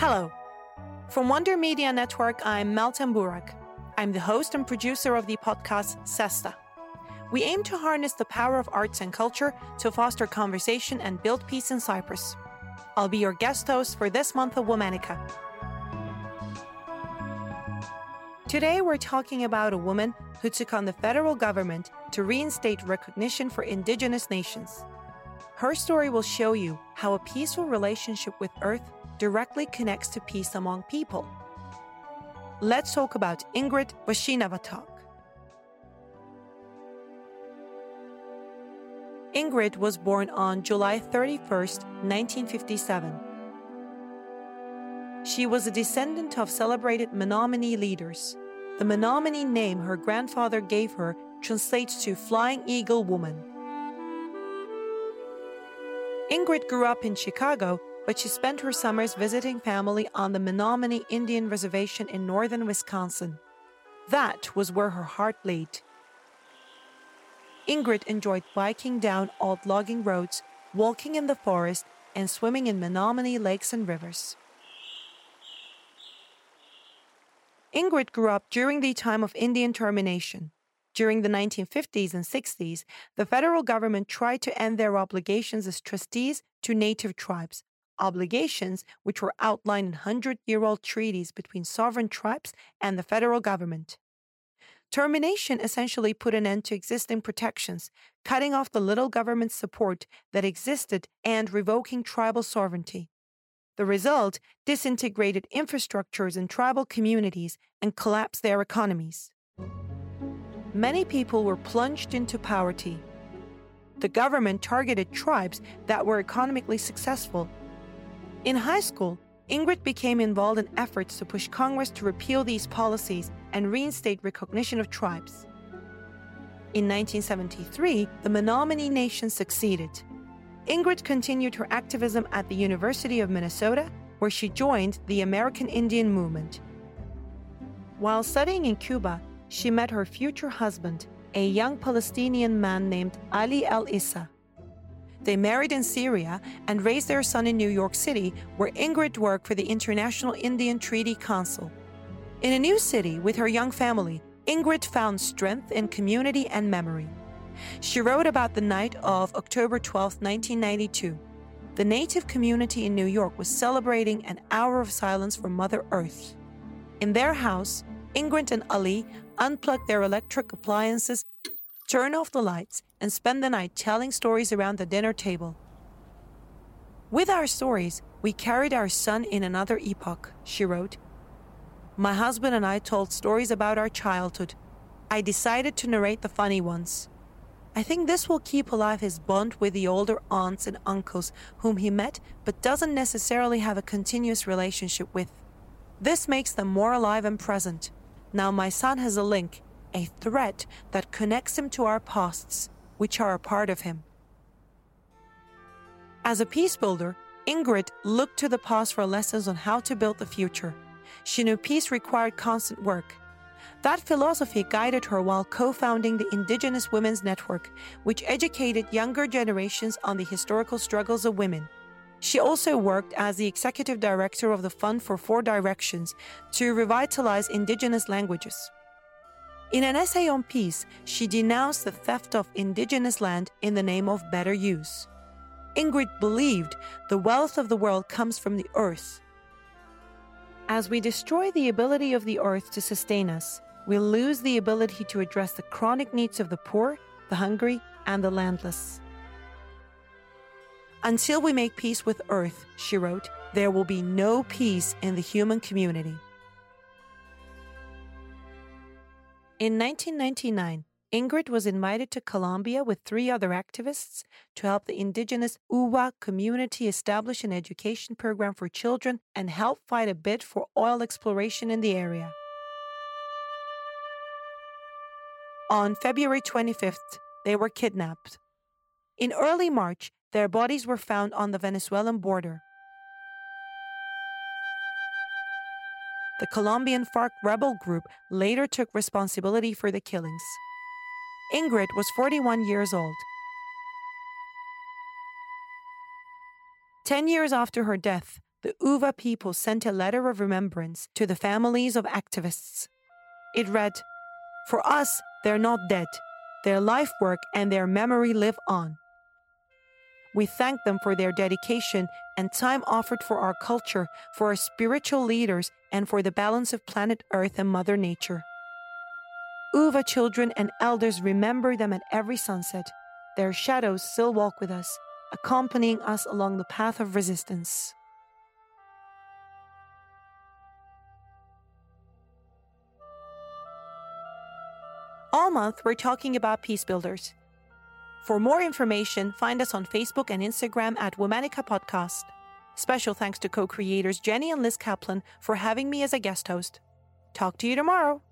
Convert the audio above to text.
Hello. From Wonder Media Network, I'm Meltem Burak. I'm the host and producer of the podcast Sesta. We aim to harness the power of arts and culture to foster conversation and build peace in Cyprus. I'll be your guest host for this month of Womanica. Today, we're talking about a woman who took on the federal government to reinstate recognition for indigenous nations. Her story will show you how a peaceful relationship with Earth directly connects to peace among people. Let's talk about Ingrid Washinawatok. Ingrid was born on July 31, 1957. She was a descendant of celebrated Menominee leaders. The Menominee name her grandfather gave her translates to Flying Eagle Woman. Ingrid grew up in Chicago, but she spent her summers visiting family on the Menominee Indian Reservation in northern Wisconsin. That was where her heart laid. Ingrid enjoyed biking down old logging roads, walking in the forest, and swimming in Menominee lakes and rivers. Ingrid grew up during the time of Indian termination. During the 1950s and 60s, the federal government tried to end their obligations as trustees to native tribes, obligations which were outlined in 100 year old treaties between sovereign tribes and the federal government. Termination essentially put an end to existing protections, cutting off the little government support that existed and revoking tribal sovereignty. The result disintegrated infrastructures in tribal communities and collapsed their economies. Many people were plunged into poverty. The government targeted tribes that were economically successful. In high school, Ingrid became involved in efforts to push Congress to repeal these policies and reinstate recognition of tribes. In 1973, the Menominee Nation succeeded. Ingrid continued her activism at the University of Minnesota, where she joined the American Indian Movement. While studying in Cuba, she met her future husband, a young Palestinian man named Ali El Issa. They married in Syria and raised their son in New York City, where Ingrid worked for the International Indian Treaty Council. In a new city with her young family, Ingrid found strength in community and memory. She wrote about the night of October 12, 1992. The native community in New York was celebrating an hour of silence for Mother Earth. In their house, Ingrid and Ali unplugged their electric appliances, turned off the lights, and spend the night telling stories around the dinner table. With our stories, we carried our son in another epoch, she wrote. My husband and I told stories about our childhood. I decided to narrate the funny ones. I think this will keep alive his bond with the older aunts and uncles whom he met but doesn't necessarily have a continuous relationship with. This makes them more alive and present. Now my son has a link, a threat that connects him to our pasts, which are a part of him. As a peace builder, Ingrid looked to the past for lessons on how to build the future. She knew peace required constant work. That philosophy guided her while co founding the Indigenous Women's Network, which educated younger generations on the historical struggles of women. She also worked as the executive director of the Fund for Four Directions to revitalize indigenous languages. In an essay on peace, she denounced the theft of indigenous land in the name of better use. Ingrid believed the wealth of the world comes from the earth. As we destroy the ability of the earth to sustain us, we lose the ability to address the chronic needs of the poor, the hungry, and the landless. Until we make peace with Earth, she wrote, there will be no peace in the human community. In 1999, Ingrid was invited to Colombia with three other activists to help the indigenous Uwa community establish an education program for children and help fight a bid for oil exploration in the area. On February 25th, they were kidnapped. In early March, their bodies were found on the Venezuelan border. The Colombian FARC rebel group later took responsibility for the killings. Ingrid was 41 years old. Ten years after her death, the Uwa people sent a letter of remembrance to the families of activists. It read, For us, they're not dead. Their life work and their memory live on. We thank them for their dedication and time offered for our culture, for our spiritual leaders, and for the balance of planet Earth and Mother Nature. Uwa children and elders remember them at every sunset. Their shadows still walk with us, accompanying us along the path of resistance. All month, we're talking about peace builders. For more information, find us on Facebook and Instagram at Womanica Podcast. Special thanks to co creators Jenny and Liz Kaplan for having me as a guest host. Talk to you tomorrow.